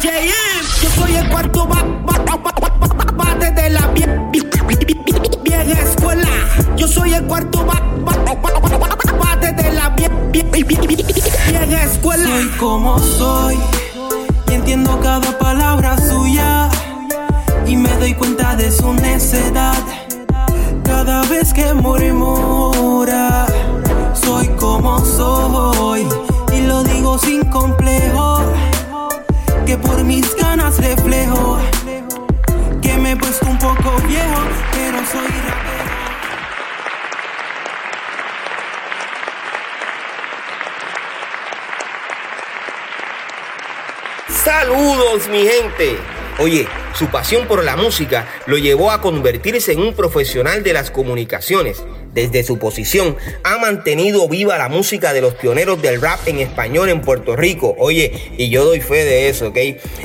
JM. Yo soy el cuarto bate de la vieja escuela. Yo soy el cuarto bate de la vieja escuela. Soy como soy y entiendo cada palabra suya y me doy cuenta de su necedad cada vez que murmura. Soy como soy y lo digo sin complejo que por mis ganas reflejo que me he puesto un poco viejo, pero soy rapero. Saludos mi gente. Oye, su pasión por la música lo llevó a convertirse en un profesional de las comunicaciones desde su posición, ha mantenido viva la música de los pioneros del rap en español en Puerto Rico. Oye, y yo doy fe de eso, ¿ok?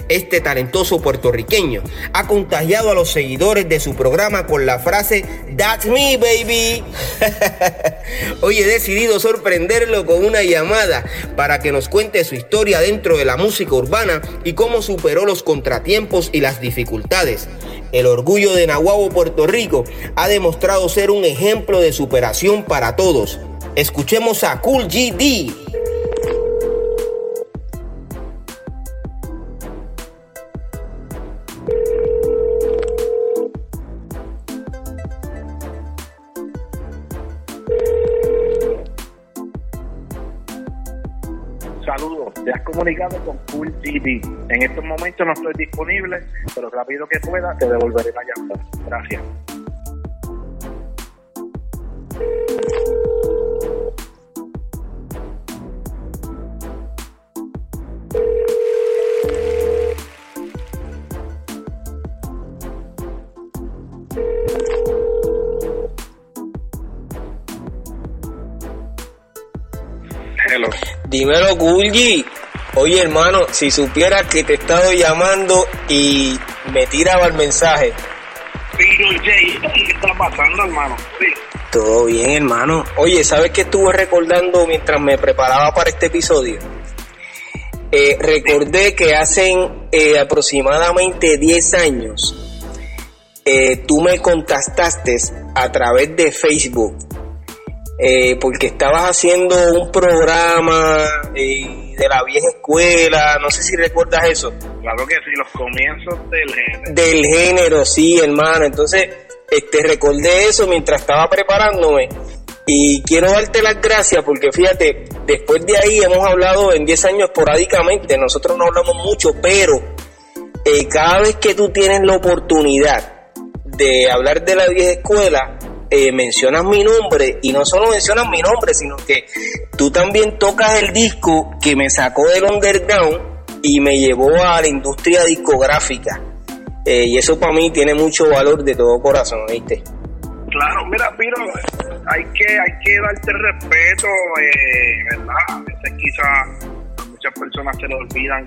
Este talentoso puertorriqueño ha contagiado a los seguidores de su programa con la frase That's me, baby. Hoy he decidido sorprenderlo con una llamada para que nos cuente su historia dentro de la música urbana y cómo superó los contratiempos y las dificultades. El orgullo de Nahuabo, Puerto Rico, ha demostrado ser un ejemplo de superación para todos. Escuchemos a Cool GD. Comunicado con Cool GD. En estos momentos no estoy disponible, pero rápido que pueda te devolveré la llamada. Gracias. Hello. Dímelo, Gulgi. Oye, hermano, si supieras que te he estado llamando y me tiraba el mensaje. Pero Jay, ¿qué está pasando, hermano? Sí. Todo bien, hermano. Oye, ¿sabes qué estuve recordando mientras me preparaba para este episodio? Eh, recordé que hace eh, aproximadamente 10 años eh, tú me contactaste a través de Facebook eh, porque estabas haciendo un programa eh, de la vieja escuela, no sé si recuerdas eso. Claro que sí, los comienzos del género. Del género, sí, hermano. Entonces, este, recordé eso mientras estaba preparándome y quiero darte las gracias porque fíjate, después de ahí hemos hablado en 10 años esporádicamente, nosotros no hablamos mucho, pero eh, cada vez que tú tienes la oportunidad de hablar de la vieja escuela, eh, mencionas mi nombre y no solo mencionas mi nombre, sino que tú también tocas el disco que me sacó del underground y me llevó a la industria discográfica. Eh, y eso para mí tiene mucho valor de todo corazón, ¿viste? Claro, mira, Piro, hay que, hay que darte respeto, eh, ¿verdad? A veces quizás muchas personas se le olvidan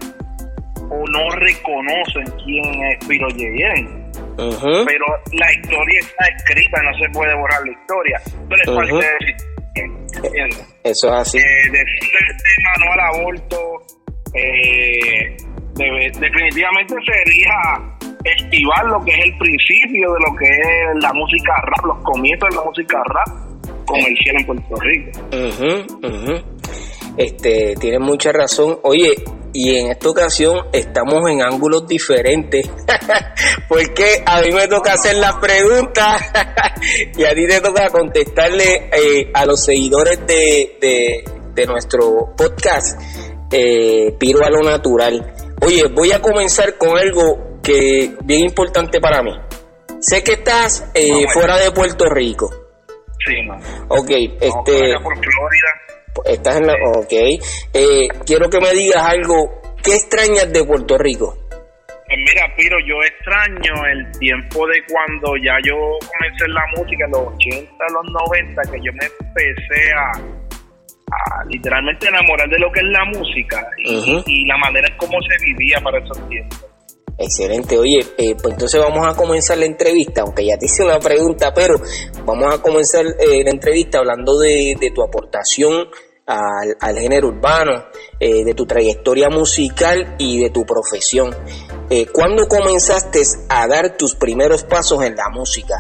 o no reconocen quién es Piro Yeyen. Pero la historia está escrita, no se puede borrar la historia. Pero es parte Ujú. de ¿entiendes? Eso es así. Eh, decir el tema no al aborto, eh, definitivamente sería esquivar lo que es el principio de lo que es la música rap, los comienzos de la música rap comercial en Puerto Rico. Ujú. Este, tienes mucha razón. Oye, y en esta ocasión estamos en ángulos diferentes. Porque a mí me toca hacer las preguntas y a ti te toca contestarle eh, a los seguidores de, de, de nuestro podcast, eh, Piro a lo Natural. Oye, voy a comenzar con algo que bien importante para mí. Sé que estás eh, fuera de Puerto Rico. Sí, no. Ok, este... por Florida. Estás en la... Ok. Eh, quiero que me digas algo. ¿Qué extrañas de Puerto Rico? Pues mira, Piro, yo extraño el tiempo de cuando ya yo comencé en la música, en los 80, los 90, que yo me empecé a, a literalmente enamorar de lo que es la música y, la manera en cómo se vivía para esos tiempos. Excelente. Oye, eh, pues entonces vamos a comenzar la entrevista, aunque ya te hice una pregunta, pero vamos a comenzar eh, la entrevista hablando de, de tu aportación al, género urbano, eh, de tu trayectoria musical y de tu profesión. Eh, ¿Cuándo comenzaste a dar tus primeros pasos en la música?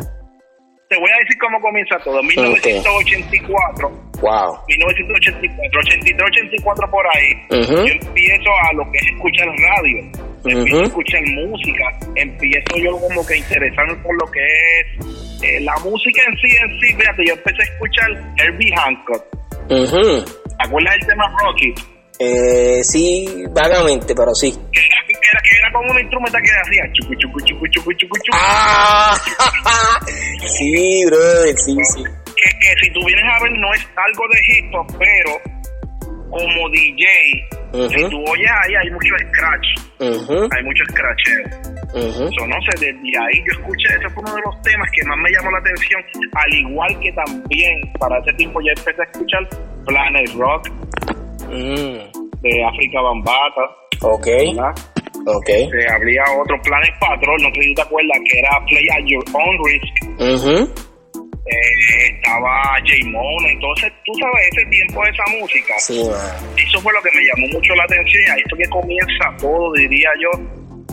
Te voy a decir cómo comienza todo. 1984. Wow. 1984, 83, 84 por ahí. Yo empiezo a lo que es escuchar radio. Empiezo a escuchar música. Empiezo yo como que interesarme por lo que es eh, la música en sí, en sí. Fíjate, yo empecé a escuchar Herbie Hancock. ¿Te acuerdas del tema Rocky? Eh, sí, vagamente, pero sí. Que era, que era, que era como un instrumento que hacía chucu, chucu, chucu, chucu, chucu, chucu. Ah, sí, brother, sí, sí. Que, que si tú vienes a ver, no es algo de hip hop, pero como DJ, si tú oyes ahí, hay mucho scratch. Hay mucho scratch. Uh no sé, desde ahí yo escuché, ese fue uno de los temas que más me llamó la atención, al igual que también para ese tiempo ya empecé a escuchar Planet Rock mm. de África Bambata. Ok. Ok. Eh, habría otro Planet Patrol, no sé si te acuerdas, que era Play at Your Own Risk. Eh, estaba Jay Mona, entonces tú sabes ese tiempo de esa música. Sí, Eso fue lo que me llamó mucho la atención ahí esto que comienza todo, diría yo,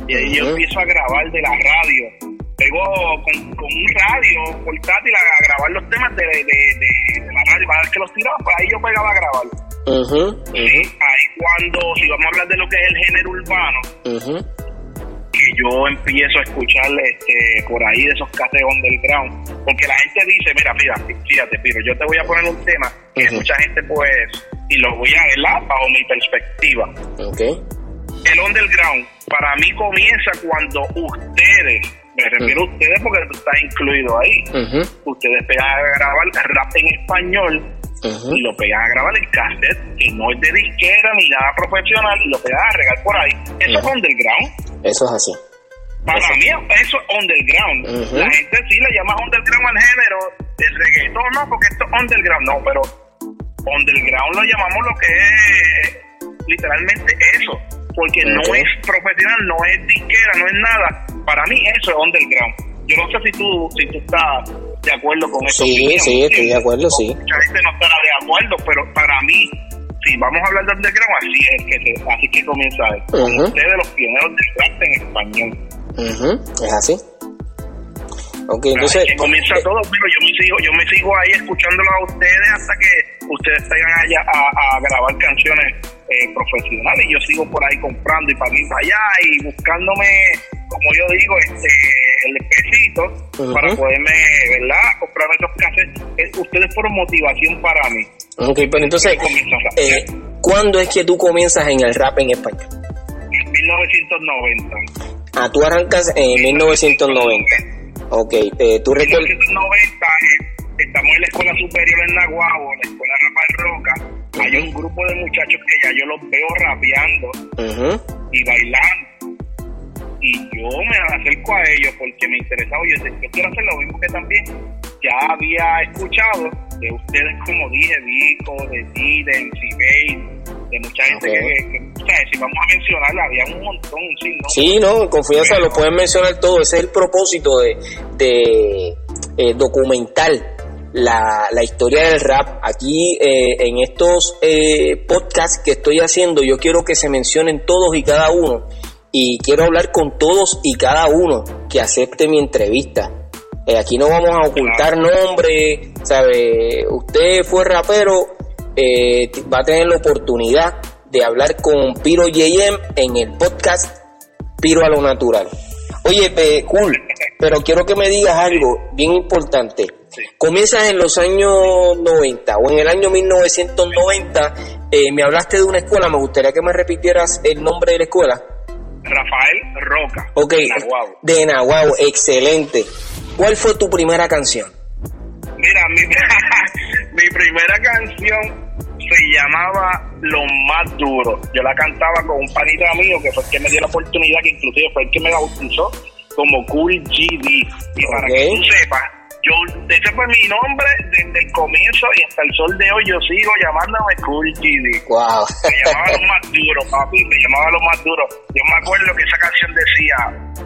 y ahí yo empiezo a grabar de la radio. Pego con, un radio portátil a, grabar los temas de, de, la radio. Para ver que los tiraba, pues ahí yo pegaba a grabar. ahí cuando, si vamos a hablar de lo que es el género urbano, que yo empiezo a escuchar este, por ahí de esos cases underground. Porque la gente dice, mira, mira, fíjate, pero yo te voy a poner un tema que mucha gente pues, y lo voy a ver bajo mi perspectiva. Okay el underground para mí comienza cuando ustedes, me refiero a ustedes porque está incluido ahí, ustedes pegan a grabar rap en español y lo pegan a grabar en cassette, que no es de disquera ni nada profesional, y lo pegan a regar por ahí. Eso es underground. Eso es así. Para mí eso es underground. La gente sí le llama underground al género del reggaetón, no, porque esto es underground, no, pero underground lo llamamos lo que es literalmente eso porque no es profesional, no es disquera, no es nada. Para mí eso es underground. Yo no sé si tú, si tú estás de acuerdo con eso. Sí, sí, estoy de acuerdo, sí. Mucha gente no estará de acuerdo, pero para mí, si vamos a hablar de underground, así es que, así que comienza esto. Uh Ustedes los pioneros del rap en español. Es así. Okay, entonces, que comienza todo, pero yo me sigo, yo me sigo ahí escuchándolo a ustedes hasta que ustedes vayan allá a, a grabar canciones eh, profesionales. Yo sigo por ahí comprando y para aquí para allá y buscándome, como yo digo, este el pesito para poderme, ¿verdad? Comprarme esos cassettes. Eh, ustedes fueron motivación para mí. Ok, pero entonces, eh, ¿cuándo es que tú comienzas en el rap en español? 1990. Ah, tú arrancas en 1990. Ok, eh, tú recuerdas... 1990 estamos en la escuela superior en Naguabo, en la escuela Rafael Roca hay un grupo de muchachos que ya yo los veo rapeando y bailando. Y yo me acerco a ellos porque me interesaba. Yo, yo quiero hacer lo mismo que también ya había escuchado de ustedes, como dije, Vico, de ti, de MC de mucha gente que, o sea, si vamos a mencionarla, había un montón, sí, ¿no? Sí, no, confianza, lo pueden mencionar todo. Ese es el propósito de, de eh, documental la, la historia del rap. Aquí eh, en estos eh, podcasts que estoy haciendo, yo quiero que se mencionen todos y cada uno. Y quiero hablar con todos y cada uno que acepte mi entrevista. Eh, aquí no vamos a ocultar nombre, ¿sabe? Usted fue rapero, va a tener la oportunidad de hablar con Piro JM en el podcast Piro a lo Natural. Oye, cool, pero quiero que me digas algo bien importante. Comienzas en los años 90 o en el año 1990. Eh, me hablaste de una escuela, me gustaría que me repitieras el nombre de la escuela. Rafael Roca. Ok, de Nahuatl, excelente. ¿Cuál fue tu primera canción? Mira, mi, mi primera canción se llamaba Lo Más Duro. Yo la cantaba con un panita mío que fue el que me dio la oportunidad, que inclusive fue el que me bautizó como Cool GD. Y para que tú sepas, yo, ese fue mi nombre desde el comienzo y hasta el sol de hoy yo sigo llamándome Cool GD. Wow. Me llamaba lo más duro, papi, me llamaba lo más duro. Yo me acuerdo que esa canción decía,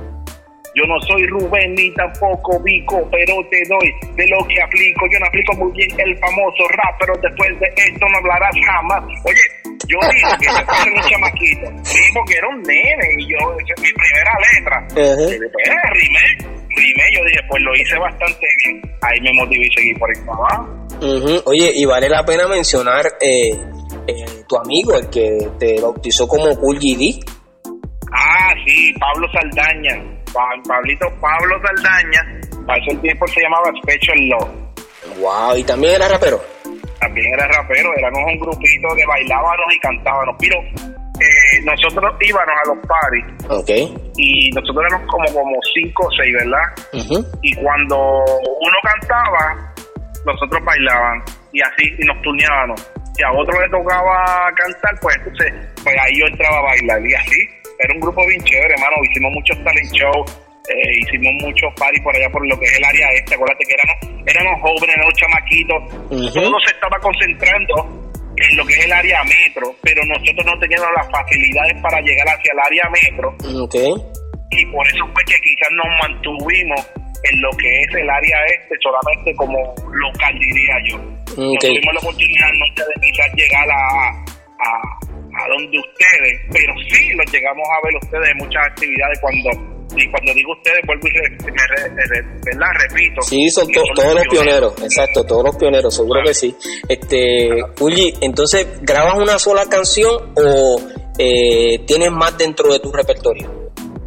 Yo no soy Rubén ni tampoco Vico, pero te doy de lo que aplico. Yo no aplico muy bien el famoso rap, pero después de esto no hablarás jamás. Oye, yo dije que se pase un chamaquito. Sí, porque era un nene y yo, esa es mi primera letra. Y después, eh, rimé, rimé. Yo dije, pues lo hice bastante bien. Ahí me motivé y seguí por ahí para. Oye, y vale la pena mencionar eh, eh, tu amigo, el que te bautizó como Cool. Ah, sí, Pablo Saldaña. Pa- Pablito Pablo Saldaña. Para ese tiempo se llamaba Special Law. Wow, y también era rapero. También era rapero, éramos un grupito que bailábamos y cantábamos. Pero eh, nosotros íbamos a los parties Ok. y nosotros éramos como, como cinco o seis, ¿verdad? Y cuando uno cantaba, nosotros bailaban y así y nos turneábamos. Si a otro le tocaba cantar, pues entonces pues ahí yo entraba a bailar y así. Era un grupo bien chévere, hermano. Hicimos muchos talent shows, eh, hicimos muchos parties por allá por lo que es el área este. Acuérdate que éramos, éramos jóvenes, éramos chamaquitos. Ujú. Todo se estaba concentrando en lo que es el área metro, pero nosotros no teníamos las facilidades para llegar hacia el área metro Ok. y por eso fue que quizás nos mantuvimos en lo que es el área este solamente como local diría yo no Ok. tuvimos la oportunidad nunca de quizás llegar a, a donde ustedes pero sí los llegamos a ver ustedes en muchas actividades cuando y cuando digo ustedes vuelvo y re- me re- re- ¿verdad? repito Sí, son todos los pioneros, exacto, todos los pioneros, seguro que sí. Este, Uli, entonces, ¿grabas una sola canción o eh, tienes más dentro de tu repertorio?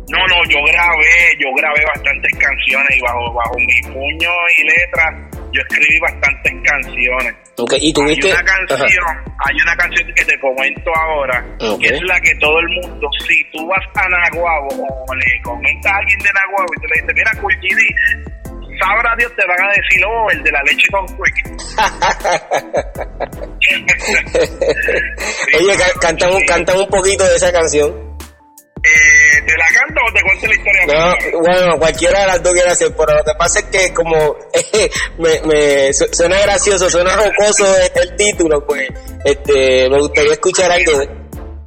No, no, yo grabé, yo grabé bastantes canciones y bajo, bajo mi puño y letra yo escribí bastantes canciones. Y tuviste... Hay una canción, Ajá. hay una canción que te comento ahora, que es la que todo el mundo, si tú vas a Naguabo o le comentas a alguien de Naguabo y tú le dices, mira, GD, sabrá Dios te van a decir, oh, el de la leche con quick. Oye, ca- canta, un, canta un poquito de esa canción. Eh, ¿Te la canto o te cuento la historia? No, bueno, cualquiera de las dos quiere hacer, pero lo que pasa es que como me, me su- suena gracioso, suena jocoso el, el título, pues este me gustaría escuchar algo.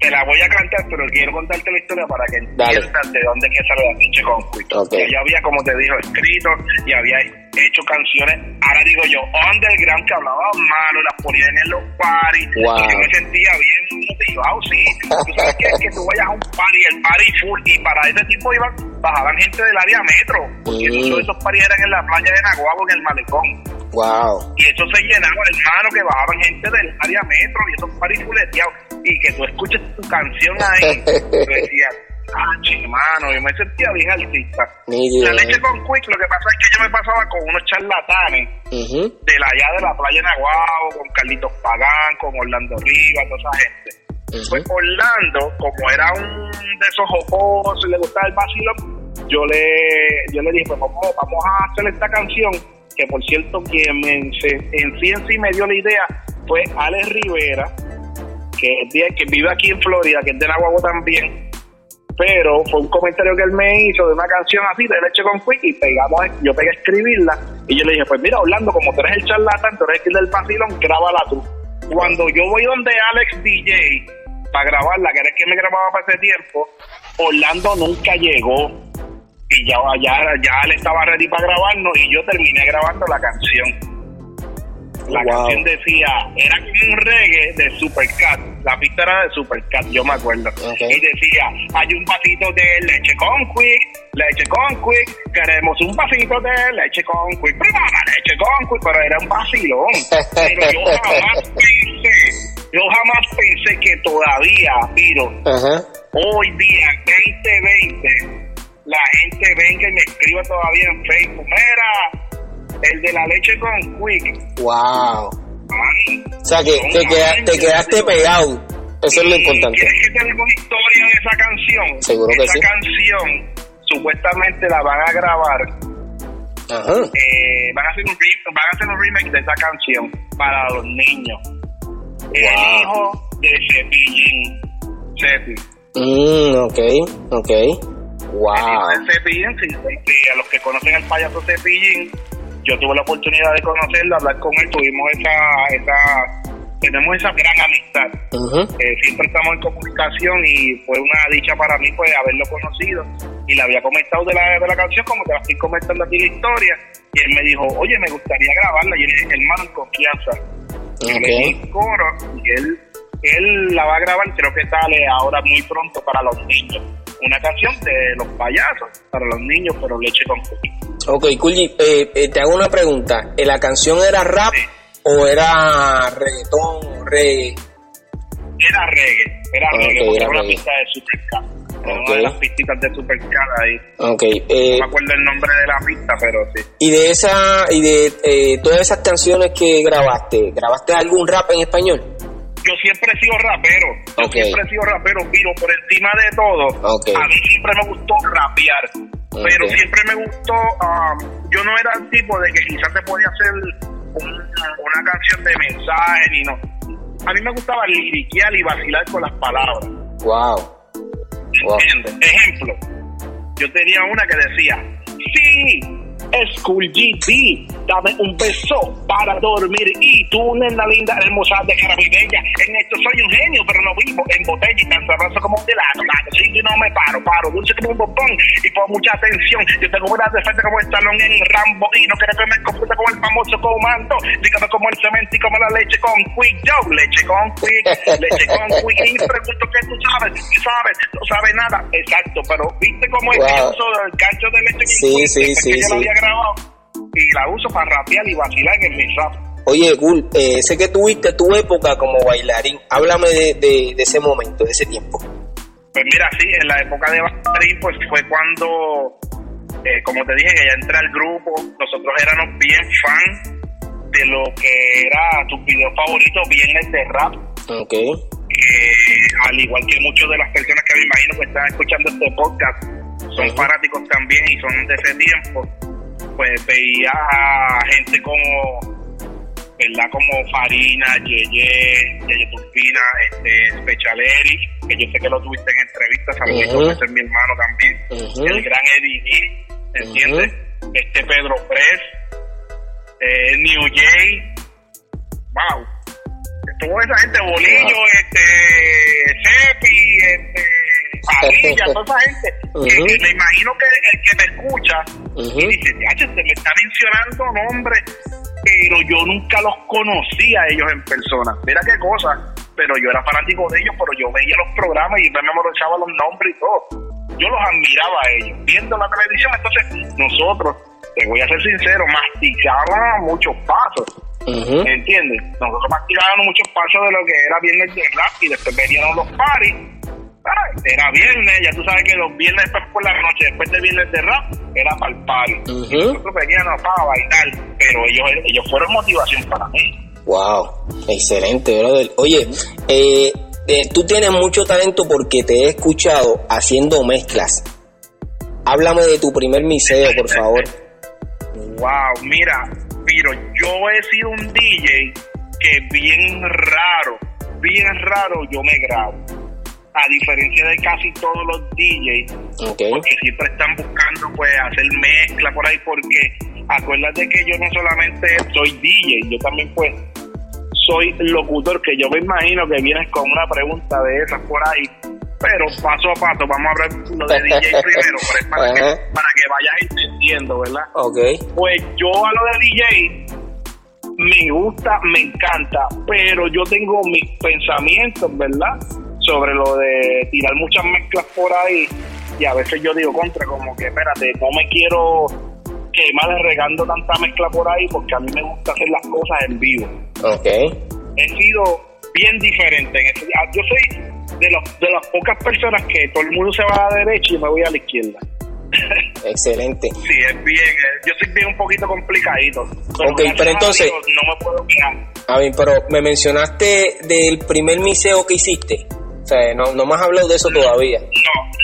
Te la voy a cantar, pero quiero contarte la historia para que entiendas de dónde es que sale la pinche conflicto. Ok. Que Yo había, como te digo, escrito y había hecho canciones, ahora digo yo, underground, que hablaban malo, las ponían en los parties. Wow. y Yo me sentía bien motivado, sí. Tú sabes que, que tú vayas a un party, el party full, y para ese tiempo iban, bajaban gente del área metro. Porque Mm. muchos de esos parties eran en la playa de Naguabo, en el malecón. Wow. Y eso se llenaba, hermano, que bajaban gente del área metro y esos paris fuleteados. Y que tú escuches tu canción ahí. yo decía, ah, hermano, yo me sentía bien artista. La leche con Quick, lo que pasa es que yo me pasaba con unos charlatanes Ujú. de la allá de la playa de Naguabo, con Carlitos Pagán, con Orlando Rivas, toda esa gente. Ujú. Pues Orlando, como era un de esos jocosos y le gustaba el vacilón, yo le, yo le dije, pues vamos, vamos a hacer esta canción, que por cierto quien me, en sí en sí me dio la idea fue Alex Rivera, que, que vive aquí en Florida, que es de Nahuatl también, pero fue un comentario que él me hizo de una canción así de leche con quick y pegamos, yo pegué a escribirla y yo le dije, pues mira Orlando, como tú eres el charlatán, tú eres el del vacilón, grábala tú. Cuando yo voy donde Alex DJ para grabarla, que era el que me grababa para ese tiempo, Orlando nunca llegó y ya, ya, ya él estaba ready para grabarnos y yo terminé grabando la canción. La Wow. canción decía, era como un reggae de Supercat. La pista era de Supercat, yo me acuerdo. Y decía, hay un vasito de leche con quick, leche con quick, queremos un vasito de leche con quick, prepara leche con quick, pero era un vacilón. Pero yo jamás pensé, yo jamás pensé que todavía, Piro, hoy día, 2020, la gente venga y me escriba todavía en Facebook, mira, el de la leche con quick. Wow. Ay, O sea, que, que queda- te quedaste pegado. Eso es lo importante. ¿Quieres que te diga una historia de esa canción? Seguro que esa sí. canción supuestamente la van a grabar, Ajá. eh, van, a hacer un re- van a hacer un remake de esa canción para los niños. El hijo de Cepillín. Cepi. Mm, ok, ok. Wow. El Cepillín, sí, sí, a los que conocen al payaso Cepillín, yo tuve la oportunidad de conocerlo, hablar con él, tuvimos esa, esa, tenemos esa gran amistad. Eh, siempre estamos en comunicación y fue una dicha para mí pues haberlo conocido y le había comentado de la, de la canción como te la estoy comentando aquí la historia y él me dijo, oye, me gustaría grabarla y le dije, hermano, en confianza. Yo le di el coro y él, él la va a grabar, creo que sale ahora muy pronto para los niños. Una canción de los payasos para los niños, pero leche con cookie. Ok, Kulji, eh, eh, te hago una pregunta. ¿Eh, ¿La canción era rap o era reggaetón o reggae? Era reggae, era reggae, porque era una pista de Supercar. Okay. Una de las pistitas de Supercar ahí. Okay, eh, no me acuerdo el nombre de la pista, pero sí. Y de esa, y de eh, todas esas canciones que grabaste, ¿grabaste algún rap en español? Yo siempre he sido rapero, yo Okay. siempre he sido rapero, pero por encima de todo, Okay. a mí siempre me gustó rapear, pero Okay. siempre me gustó, ah, yo no era el tipo de que quizás se podía hacer un- una canción de mensaje, ni no. A mí me gustaba liriquear y vacilar con las palabras. Wow. Wow. Ejemplo, yo tenía una que decía, sí, es Cool GD, dame un beso para dormir. Y tú, nena linda, hermosa de cara muy bella, en esto soy un genio, pero no vivo en botella y tan sabroso como un helado, claro, sí que no me paro, paro, dulce como un bombón y por mucha atención, yo tengo una defensa como el talón en Rambo y no quiero que me confunda con el famoso comando, dígame como el cemento y como la leche con quick, yo, leche con quick, leche con quick, y pregunto qué tú sabes, ¿qué sabes? No sabes nada, exacto, pero viste que Wow. yo el gancho de leche Sí, Quick, sí, sí, que yo sí. la había grabado y la uso para rapear y vacilar en mi rap. Oye, Gul, eh, sé que tuviste tu época como bailarín. Háblame de, de, de ese momento, de ese tiempo. Pues mira, sí, en la época de bailarín, pues fue cuando, eh, como te dije, que ya entré al grupo, nosotros éramos bien fan de lo que era tus videos favoritos, viernes de rap, Ok. que al igual que muchas de las personas que me imagino que están escuchando este podcast, son fanáticos también y son de ese tiempo, pues veía a gente como, ¿verdad? Como Farina, Yeye, Yeye Turpina, este, Specialeri, que yo sé que lo tuviste en entrevistas, saluditos, Ujú. ese es mi hermano también, el gran Eddie G, ¿entiendes? Este Pedro Press, eh, New Jay, wow, toda esa gente, Bolillo, este, Cepi, este, Padilla, toda esa gente, que me imagino que el que me escucha y dice, "Yache, se me está mencionando nombres, pero yo nunca los conocía a ellos en persona. Mira qué cosa, pero yo era fanático de ellos, pero yo veía los programas y me memorizaba los nombres y todo. Yo los admiraba a ellos, viendo la televisión, entonces nosotros, te voy a ser sincero, masticábamos muchos pasos. Ujú. ¿Entiendes? Nosotros practicábamos muchos pasos de lo que era viernes de rap y después venían los paris. Era viernes, ya tú sabes que los viernes después por la noche, después de viernes de rap, era para el party. Ujú. Nosotros veníamos para bailar, pero ellos, ellos fueron motivación para mí. Wow, excelente, brother. Oye, eh, eh, tú tienes mucho talento porque te he escuchado haciendo mezclas. Háblame de tu primer miseo, por favor. Wow, mira, pero yo he sido un DJ que bien raro, bien raro yo me grabo. A diferencia de casi todos los DJs, Ok. porque siempre están buscando pues hacer mezcla por ahí porque acuérdate que yo no solamente soy DJ, yo también pues soy locutor, que yo me imagino que vienes con una pregunta de esas por ahí, pero paso a paso, vamos a hablar lo de DJ primero, pero para, que, Ajá. para que vayas entendiendo, ¿verdad? Ok. Pues yo a lo de DJ me gusta, me encanta, pero yo tengo mis pensamientos, ¿verdad? Sobre lo de tirar muchas mezclas por ahí y a veces yo digo contra, como que espérate, no me quiero quemar regando tanta mezcla por ahí porque a mí me gusta hacer las cosas en vivo. Ok. He sido bien diferente en ese ah, Yo soy de, los, de las pocas personas que todo el mundo se va a la derecha y me voy a la izquierda. Excelente. Sí, es bien, eh, yo soy bien un poquito complicadito. Ok, gracias pero entonces- no me puedo quejar. A ver, pero me mencionaste del primer miseo que hiciste. O sea, no, no has hablado de eso todavía. No,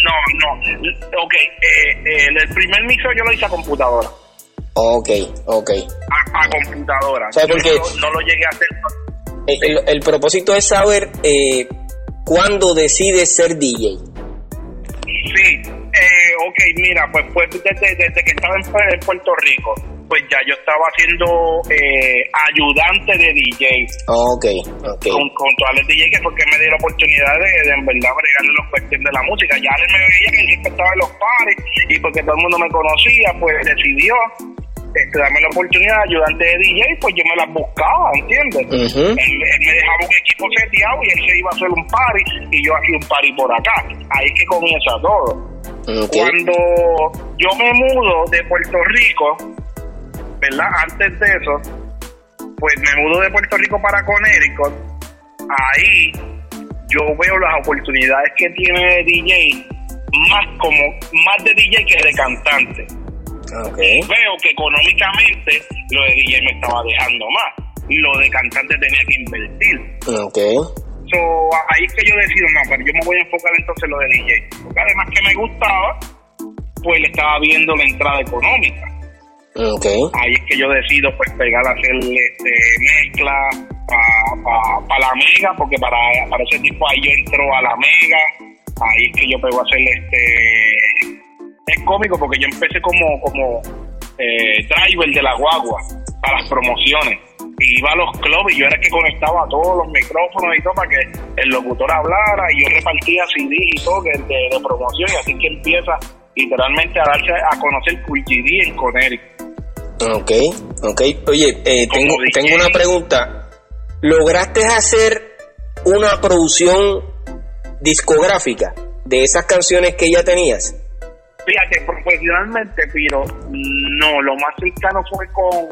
no, no. Ok, eh, eh, el primer mixo yo lo hice a computadora. Ok, ok. A, a computadora. ¿Sabes Yo por qué? No, no lo llegué a hacer. El, el- el propósito es saber eh, cuándo decides ser DJ. Sí, eh, ok, mira, pues fue desde, desde que estaba en Puerto Rico. Pues ya yo estaba siendo eh, ayudante de DJ. Ok, ok. Con, con todas las DJ que fue que me dio la oportunidad de, de en verdad bregarle los cuestiones de la música. Ya él me veía que siempre estaba en los pares y porque todo el mundo me conocía, pues decidió este, darme la oportunidad de ayudante de DJ, pues yo me las buscaba, ¿entiendes? Él, él me dejaba un equipo seteado y él se iba a hacer un party y yo hacía un party por acá. Ahí es que comienza todo. Cuando yo me mudo de Puerto Rico, ¿verdad? Antes de eso, pues me mudo de Puerto Rico para Connecticut. Ahí yo veo las oportunidades que tiene de DJ más como más de DJ que de cantante. Ok. Veo que económicamente lo de DJ me estaba dejando más. Lo de cantante tenía que invertir. Ok. So, ahí es que yo decido, no, pero yo me voy a enfocar entonces en lo de DJ. Porque además que me gustaba, pues le estaba viendo la entrada económica. Ahí es que yo decido pues pegar a hacer este, mezcla para la mega, porque para, para ese tipo ahí yo entro a la mega. Ahí es que yo pego a hacer este... Es cómico porque yo empecé como, como eh, driver de la guagua para las promociones. Y iba a los clubs y yo era el que conectaba todos los micrófonos y todo para que el locutor hablara y yo repartía CD y todo que de, de promoción y así que empieza literalmente a darse a conocer Cool GD en Connecticut. Ok, ok. Oye, eh, tengo, tengo una pregunta. ¿Lograste hacer una producción discográfica de esas canciones que ya tenías? Fíjate, profesionalmente, pero no, lo más cercano fue con,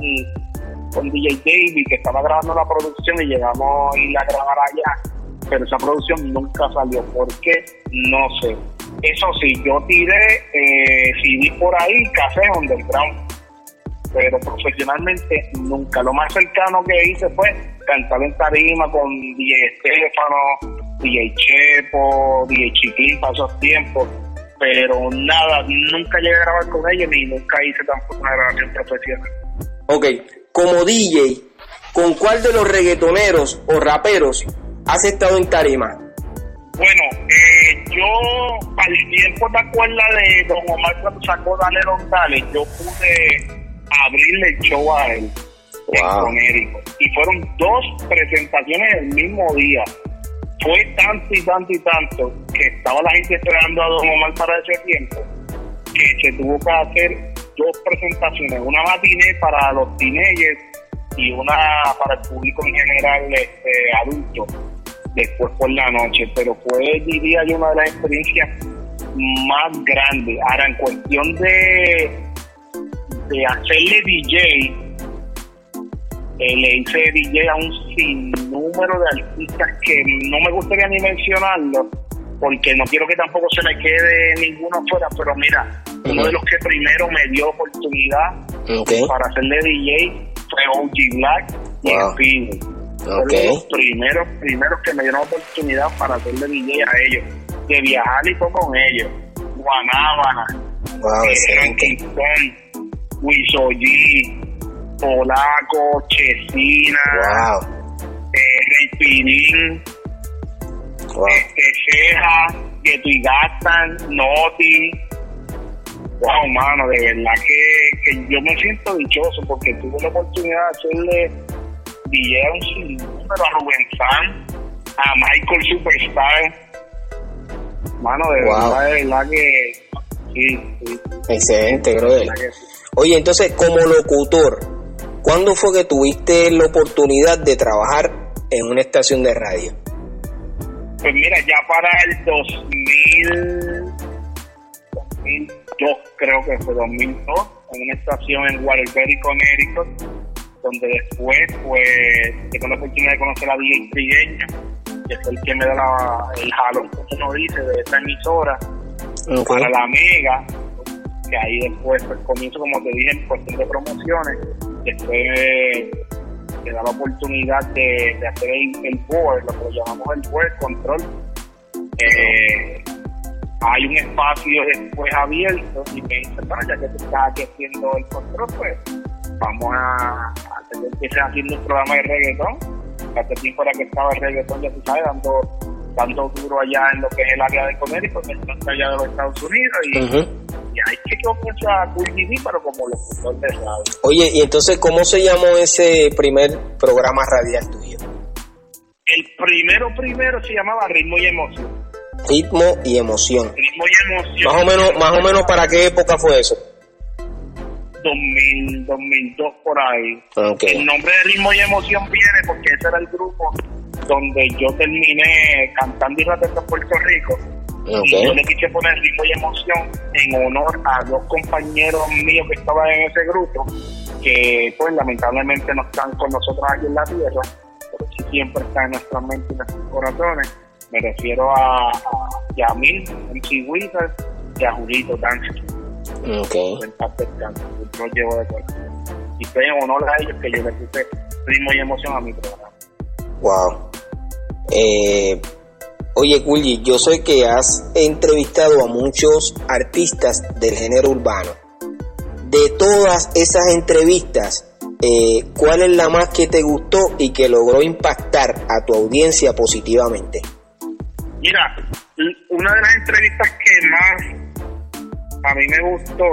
con DJ David, que estaba grabando la producción y llegamos a ir a grabar allá, pero esa producción nunca salió. ¿Por qué? No sé. Eso sí, yo tiré eh, CD por ahí, café underground, pero profesionalmente nunca. Lo más cercano que hice fue cantar en tarima con DJ Estefano, DJ Chepo, DJ Chiquín para esos tiempos pero nada, nunca llegué a grabar con ellos ni nunca hice tampoco una grabación profesional. Ok, como DJ, ¿con cuál de los reggaetoneros o raperos has estado en tarima? Bueno, eh, yo al tiempo te acuerdas de Don Omar cuando sacó Dale Don Dale, yo pude abrirle el show a él Wow. en. Y fueron dos presentaciones el mismo día. Fue tanto y tanto y tanto que estaba la gente esperando a Don Omar para ese tiempo que se tuvo que hacer dos presentaciones, una matiné para los teenagers y una para el público en general este, adulto después por la noche, pero fue diría yo una de las experiencias más grandes. Ahora en cuestión de, de hacerle DJ, eh, le hice DJ a un sinnúmero de artistas que no me gustaría ni mencionarlo, porque no quiero que tampoco se me quede ninguno afuera, pero mira, uno de los que primero me dio oportunidad para hacerle DJ fue OG Black y Wow. el Pino. Fueron Ok. los primeros, primeros que me dieron oportunidad para hacerle DJ a ellos, de viajar y todo con ellos. Guanábana, wow, eh, Wisoyi, Polaco, Chesina, Wow, eh, Rey Pirín, wow. este, Ceja, Noti. Wow, mano, de verdad que, que yo me siento dichoso porque tuve la oportunidad de hacerle DJ a un sinnúmero a Rubén San, a Michael Superstar. Mano, de Wow. verdad, de verdad que sí, sí, Excelente, de brother. que sí. Oye, entonces, como locutor, ¿cuándo fue que tuviste la oportunidad de trabajar en una estación de radio? Pues mira, ya para el 2000, 2002, creo que fue 2002, en una estación en Waterbury, Connecticut, donde después, pues, tengo la oportunidad de conocer a DJ Trigueño, que es el que me da la- el jalón, como uno dice, de esta emisora, para la Mega, que ahí después pues, comienzo, como te dije, en cuestión de promociones, después te da la oportunidad de, hacer el, el board, lo que llamamos el board control. Eh, hay un espacio después abierto y me dicen, bueno, ya que tú estás aquí haciendo el control, pues vamos a, empieces haciendo un programa de reggaetón. Hace tiempo era que estaba el reggaetón, ya tú sabes, dando, dando duro allá en lo que es el área de Connecticut, que está allá de los Estados Unidos, y pero como locutor de radio. Oye, y entonces, ¿cómo se llamó ese primer programa radial tuyo? El primero, primero se llamaba Ritmo y Emoción. Ritmo y Emoción. Ritmo y Emoción. Más o menos, más o menos, ¿para qué época fue eso? 2000, 2002 por ahí. Okay. El nombre de Ritmo y Emoción viene porque ese era el grupo donde yo terminé cantando y rapeando en Puerto Rico. Okay. Yo le quise poner ritmo y emoción en honor a dos compañeros míos que estaban en ese grupo, que pues lamentablemente no están con nosotros aquí en la tierra, pero sí siempre están en nuestras mentes y nuestros corazones. Me refiero a, a Yamil, MC Wizard, y a Julito Dansky. Okay. Yo llevo de corazón. Y estoy en honor a ellos que yo le puse ritmo y emoción a mi programa. Wow. Eh, oye, Kulji, yo sé que has entrevistado a muchos artistas del género urbano. De todas esas entrevistas, eh, ¿cuál es la más que te gustó y que logró impactar a tu audiencia positivamente? Mira, una de las entrevistas que más a mí me gustó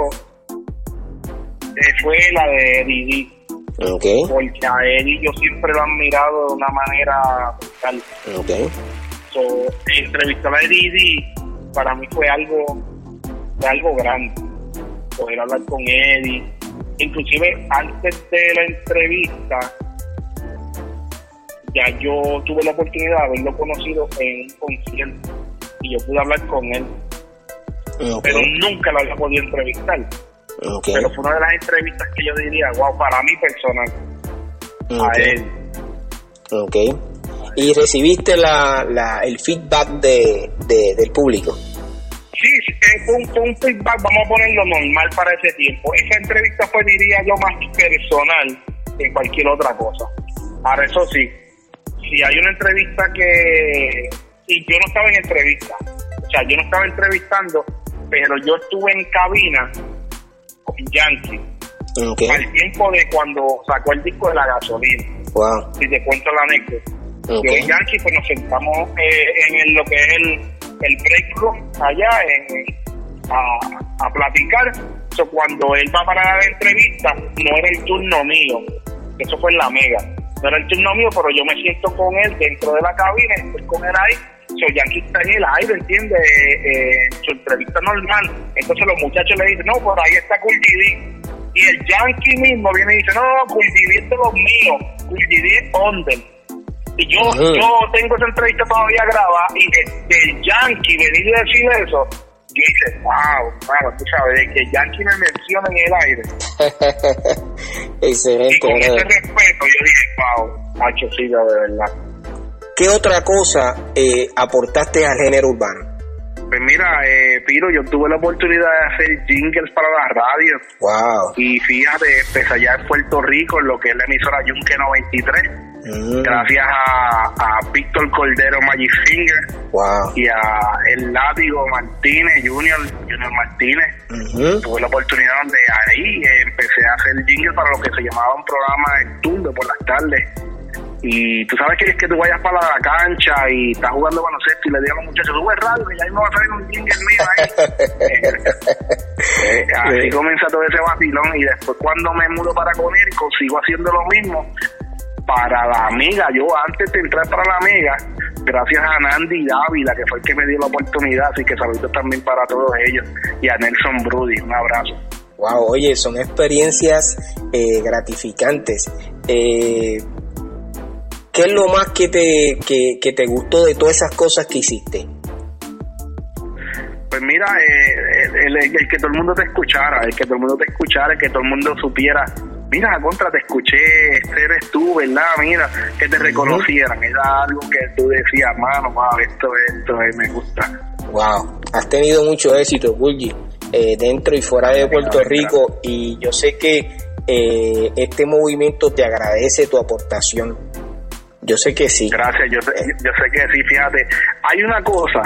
eh, fue la de Didi, Ok, porque a Eddie yo siempre lo he admirado de una manera brutal. ok, So, entrevistar a Didi para mí fue algo, fue algo grande, poder hablar con Eddie. Inclusive antes de la entrevista, ya yo tuve la oportunidad de haberlo conocido en un concierto y yo pude hablar con él ok, pero nunca lo había podido entrevistar. ok, Pero fue una de las entrevistas que yo diría, wow, para mí personal, a ok, él. ok. ¿Y recibiste la, la, el feedback de, de- del público? Sí, fue, un, un feedback, vamos a ponerlo normal para ese tiempo. Esa entrevista fue, diría yo, más personal que cualquier otra cosa. Ahora, eso sí, si hay una entrevista que... Y yo no estaba en entrevista, o sea, yo no estaba entrevistando, pero yo estuve en cabina con Yankee al tiempo de cuando sacó el disco de la gasolina. wow, si te cuento la anécdota. Ok. Yo Yankee pues nos sentamos eh, en lo que es el, el break room allá en, a, platicar. So, cuando él va para la entrevista, no era el turno mío. Eso fue en la mega. No era el turno mío, pero yo me siento con él dentro de la cabina, estoy con él ahí. So, Yankee está en el aire, ¿entiendes? Eh, eh, su entrevista normal. Entonces los muchachos le dicen, no, por ahí está Cool. Y el Yankee mismo viene y dice, no, Cool es de los míos. Cool es under. Y yo, yo tengo esa entrevista todavía grabada y de Yankee venir y decir eso, yo dije, wow, wow, tú sabes, de que Yankee me menciona en el aire. Y excelente, con ese respeto yo dije, wow, Hacho, sí, de verdad. ¿Qué otra cosa eh, aportaste al género urbano? Pues mira, eh, Piro, yo tuve la oportunidad de hacer jingles para la radio. Wow. Y fíjate, empecé allá en Puerto Rico, en lo que es la emisora Yunque 93, Mm, gracias a, a Víctor Cordero Magic Finger wow. y a el látigo Martínez, Junior, Junior Martínez. Tuve la oportunidad donde ahí eh, empecé a hacer jingle para lo que se llamaba un programa de turno por las tardes. Y tú sabes que es que tú vayas para la cancha y estás jugando baloncesto y le digas a los muchachos, sube radio, que ya mismo va a salir un jingle mío ahí. Eh, así Sí. comienza todo ese vacilón y después cuando me mudo para Conérico sigo haciendo lo mismo para la amiga. Yo antes de entrar para la amiga, gracias a Nandi Dávila, que fue el que me dio la oportunidad, así que saludos también para todos ellos y a Nelson Brody, un abrazo. Wow, oye, son experiencias eh, gratificantes. Eh, ¿Qué es lo más que te, que, que te gustó de todas esas cosas que hiciste? Pues mira, eh, el, el- el que todo el mundo te escuchara, el que todo el mundo te escuchara, el que todo el mundo supiera, mira, contra, te escuché, este eres tú, ¿verdad? Mira, que te reconocieran, era algo que tú decías, mano, wow, esto, esto, eh, me gusta. Wow, has tenido mucho éxito, Bulgi, eh, dentro y fuera de Puerto Rico y yo sé que eh, este movimiento te agradece tu aportación. Yo sé que sí. Gracias, yo sé, yo sé que sí, fíjate, hay una cosa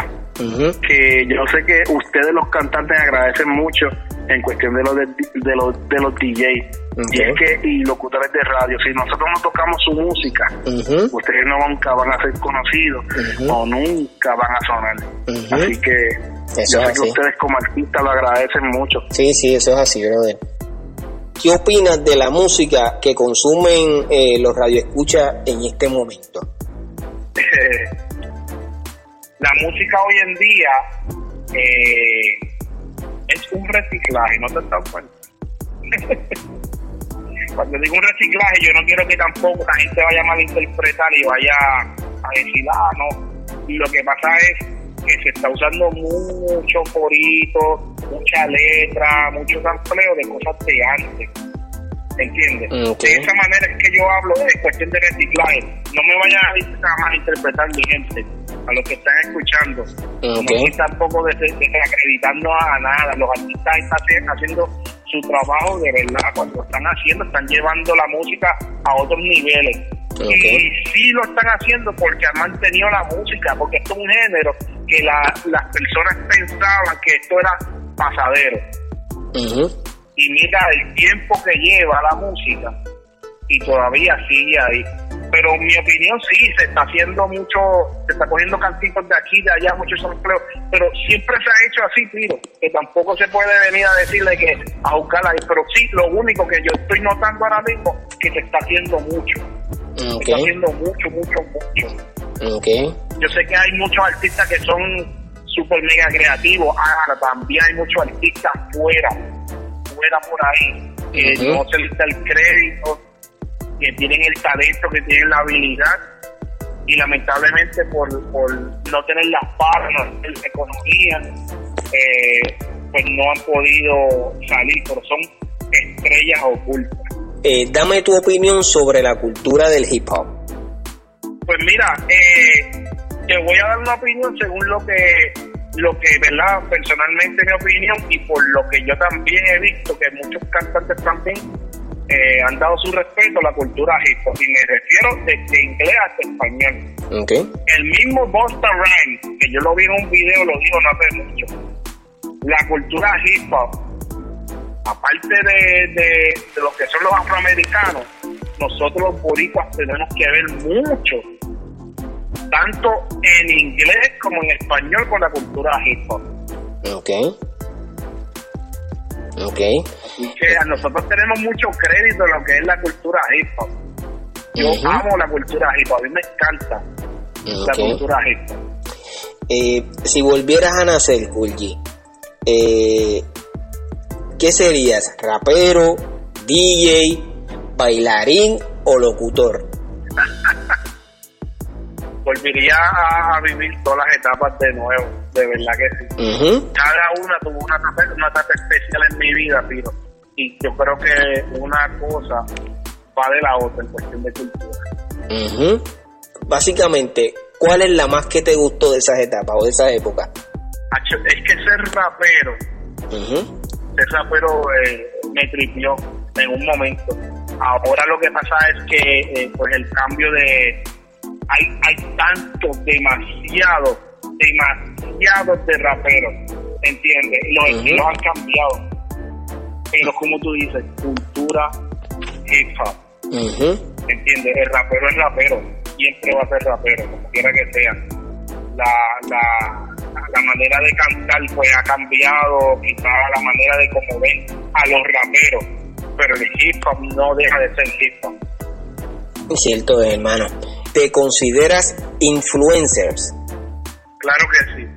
que yo sé que ustedes los cantantes agradecen mucho en cuestión de los de, de los de los DJs Y es que y locutores de radio si nosotros no tocamos su música ustedes no nunca van a ser conocidos o nunca van a sonar así que Eso Yo sé que ustedes como artistas lo agradecen mucho. Sí, sí, eso es así, brother. ¿Qué opinas de la música que consumen eh, los radioescuchas en este momento? la música hoy en día eh, es un reciclaje, ¿no te estás cuenta? Cuando digo un reciclaje, yo no quiero que tampoco la gente vaya a malinterpretar y vaya a decir, ah, no. Lo que pasa es que se está usando mucho corito, mucha letra, mucho empleo de cosas de antes. ¿Entiendes? De esa manera es que yo hablo de cuestión de reciclaje. No me vayan a malinterpretar mi gente, a los que están escuchando. No estoy tampoco desacreditando a nada. Los artistas están haciendo su trabajo de verdad. Cuando están haciendo, están llevando la música a otros niveles. Y sí lo están haciendo porque han mantenido la música, porque esto es un género que las personas pensaban que esto era pasadero. Y mira el tiempo que lleva la música y todavía sigue ahí. Pero en mi opinión sí, se está haciendo mucho, se está cogiendo cantitos de aquí, de allá, muchos empleos, pero siempre se ha hecho así, tiro, que tampoco se puede venir a decirle que a buscarla ahí, pero sí, lo único que yo estoy notando ahora mismo, que se está haciendo mucho. Se está haciendo mucho, mucho, mucho. Okay. Yo sé que hay muchos artistas que son súper mega creativos, ahora también hay muchos artistas fuera, fuera por ahí, que no se les da el crédito, que tienen el talento, que tienen la habilidad y lamentablemente por, por no tener las palmas de la economía, eh, pues no han podido salir, pero son estrellas ocultas. Eh, dame tu opinión sobre la cultura del hip hop. Pues mira, eh, te voy a dar una opinión según lo que, lo que, ¿verdad? Personalmente mi opinión y por lo que yo también he visto que muchos cantantes también eh, han dado su respeto a la cultura hip hop y me refiero desde inglés hasta español. Okay. El mismo Busta Rhymes, que yo lo vi en un video, lo digo no hace mucho. La cultura hip hop, aparte de, de, de lo que son los afroamericanos, nosotros los boricuas tenemos que ver mucho, tanto en inglés como en español, con la cultura hip hop. Okay. Ok. Que nosotros tenemos mucho crédito en lo que es la cultura hip hop. Yo amo la cultura hip hop, a mí me encanta la cultura hip hop. Eh, si volvieras a nacer, Kulji, eh, ¿qué serías? ¿Rapero, DJ, bailarín o locutor? Volvería a, vivir todas las etapas de nuevo, de verdad que sí. Cada una tuvo una etapa, una etapa especial en mi vida, Piro. Y yo creo que una cosa va de la otra en cuestión de cultura. Básicamente, ¿cuál es la más que te gustó de esas etapas o de esa época? Es que ser rapero, ser rapero eh, me tripió en un momento. Ahora lo que pasa es que eh, pues el cambio de hay, hay tanto, demasiado, demasiados de raperos, ¿entiendes? Los estilos han cambiado. Pero como tú dices, cultura hip hop. ¿Entiendes? El rapero es rapero, siempre va a ser rapero, como quiera que sea. La, la, la manera de cantar pues ha cambiado, quizá la manera de cómo ven a los raperos, pero el hip hop no deja de ser hip hop. Cierto, hermano. ¿Te consideras influencers? Claro que sí.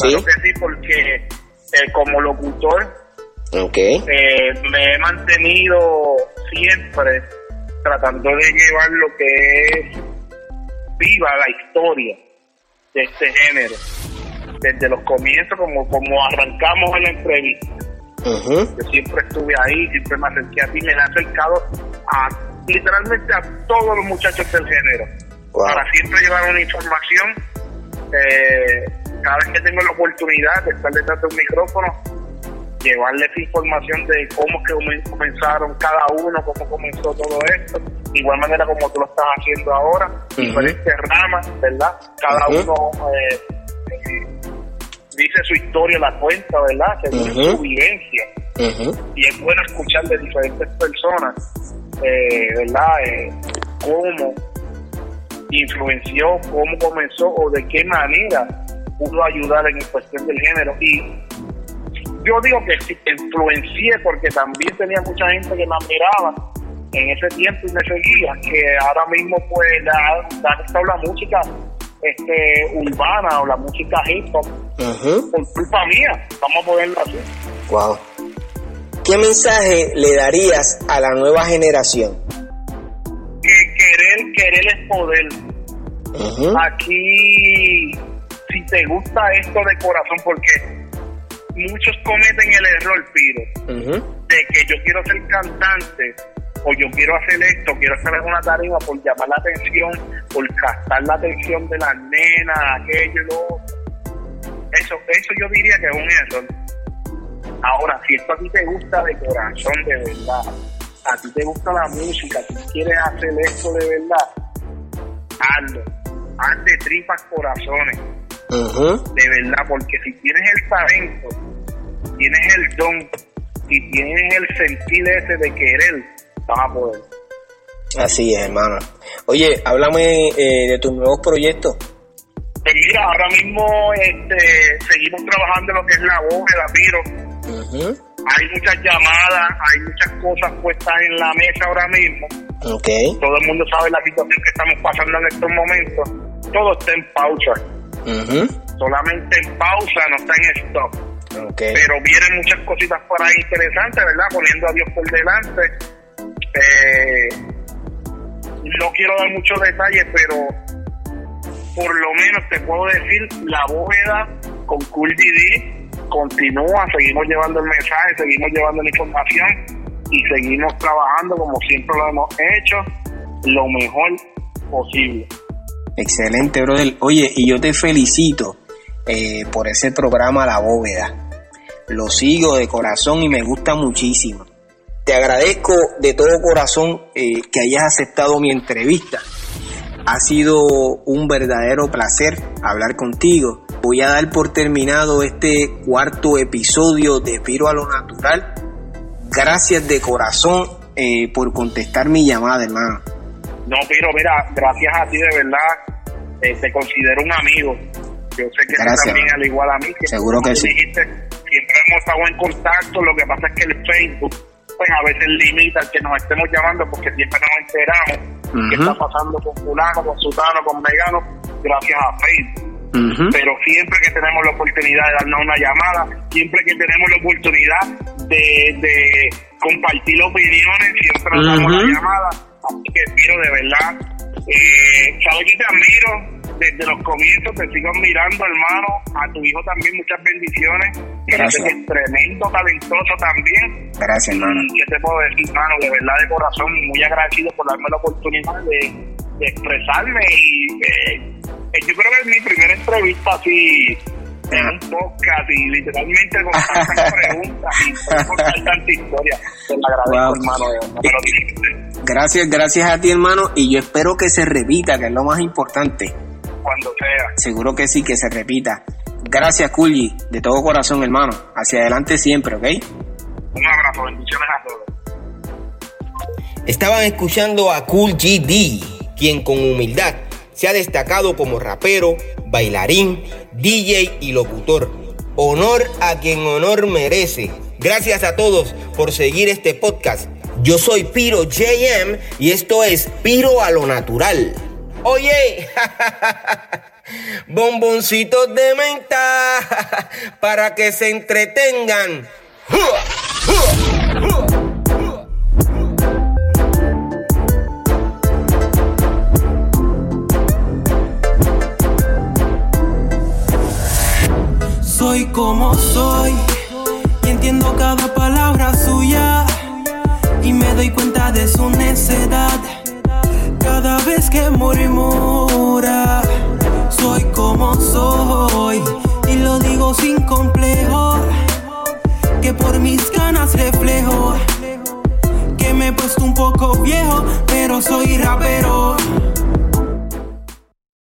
Claro que sí, porque eh, como locutor okay. Eh, me he mantenido siempre tratando de llevar lo que es viva la historia de este género. Desde los comienzos, como, como arrancamos en la entrevista. Yo siempre estuve ahí, siempre me acerqué a ti, me he acercado a literalmente a todos los muchachos del género para siempre llevar una información. Eh, cada vez que tengo la oportunidad de estar detrás de un micrófono, llevarles información de cómo que comenzaron cada uno, cómo comenzó todo esto, igual manera como tú lo estás haciendo ahora, diferentes ramas, ¿verdad? Cada uno eh, dice su historia, la cuenta, ¿verdad? Según su vivencia. Y es bueno escuchar de diferentes personas, eh, ¿verdad? Eh, cómo influenció, cómo comenzó o de qué manera pudo ayudar en cuestión del género. Y yo digo que sí, influencié porque también tenía mucha gente que me admiraba en ese tiempo y me seguía, que ahora mismo pues ha, ha la música este, urbana o la música hip hop por culpa mía, vamos a ponerlo así. Wow. ¿Qué mensaje le darías a la nueva generación? Que querer, querer es poder. Aquí, si te gusta esto de corazón, porque muchos cometen el error, Piro, de que yo quiero ser cantante o yo quiero hacer esto, quiero hacer alguna tarea por llamar la atención, por captar la atención de las nenas, aquello y lo Eso, eso yo diría que es un error. Ahora, si esto a ti te gusta de corazón, de verdad, a ti te gusta la música, si quieres hacer esto de verdad, hazlo. Haz de tripas corazones. De verdad, porque si tienes el talento, tienes el don y tienes el sentir ese de querer, vas a poder. Así es, hermano. Oye, háblame eh, de tus nuevos proyectos. Pues mira, ahora mismo este, seguimos trabajando en lo que es la bóveda, Piro. Hay muchas llamadas, hay muchas cosas puestas en la mesa ahora mismo. Okay. Todo el mundo sabe la situación que estamos pasando en estos momentos. Todo está en pausa. Solamente en pausa, no está en stop. Okay. Pero vienen muchas cositas por ahí interesantes, ¿verdad? Poniendo a Dios por delante eh, no quiero dar muchos detalles, pero por lo menos te puedo decir, la bóveda con Cool DD continúa, seguimos llevando el mensaje, seguimos llevando la información y seguimos trabajando como siempre lo hemos hecho, lo mejor posible. Excelente, brother. Oye, y yo te felicito eh, por ese programa La Bóveda. Lo sigo de corazón y me gusta muchísimo. Te agradezco de todo corazón eh, que hayas aceptado mi entrevista. Ha sido un verdadero placer hablar contigo. Voy a dar por terminado este cuarto episodio de Piro a lo Natural. Gracias de corazón eh, por contestar mi llamada, hermano. No, Piro, mira, gracias a ti de verdad. Eh, te considero un amigo. Yo sé que tú también, al igual a mí. Seguro que sí. siempre hemos estado en contacto. Lo que pasa es que el Facebook pues a veces limita que nos estemos llamando porque siempre nos enteramos qué está pasando con fulano, con sutano, con vegano, gracias a Facebook. Pero siempre que tenemos la oportunidad de darnos una llamada, siempre que tenemos la oportunidad de, de compartir opiniones, siempre nos damos la llamada. Así que quiero de verdad, eh, sabes que te admiro, desde los comienzos te sigo mirando, hermano. A tu hijo también muchas bendiciones. Gracias. Que es tremendo, talentoso también. Gracias, hermano. Y qué te puedo decir, hermano, de verdad, de corazón, muy agradecido por darme la oportunidad de, expresarme. Y eh, yo creo que es mi primera entrevista así en un podcast y literalmente con tantas preguntas y con tanta historia. Te lo agradezco, hermano. Gracias, gracias a ti, hermano. Y yo espero que se repita, que es lo más importante cuando sea. Seguro que sí, que se repita. Gracias, Kulji, de todo corazón, hermano. Hacia adelante siempre, ¿ok? Un abrazo, bendiciones a todos. Estaban escuchando a Cool GD, quien con humildad se ha destacado como rapero, bailarín, DJ y locutor. Honor a quien honor merece. Gracias a todos por seguir este podcast. Yo soy Piro JM y esto es Piro a lo Natural. Oye, bomboncitos de menta para que se entretengan. Soy como soy y entiendo cada palabra suya y me doy cuenta de su necedad cada vez que murmura. Soy como soy y lo digo sin complejo. Que por mis ganas reflejo que me he puesto un poco viejo, pero soy rapero.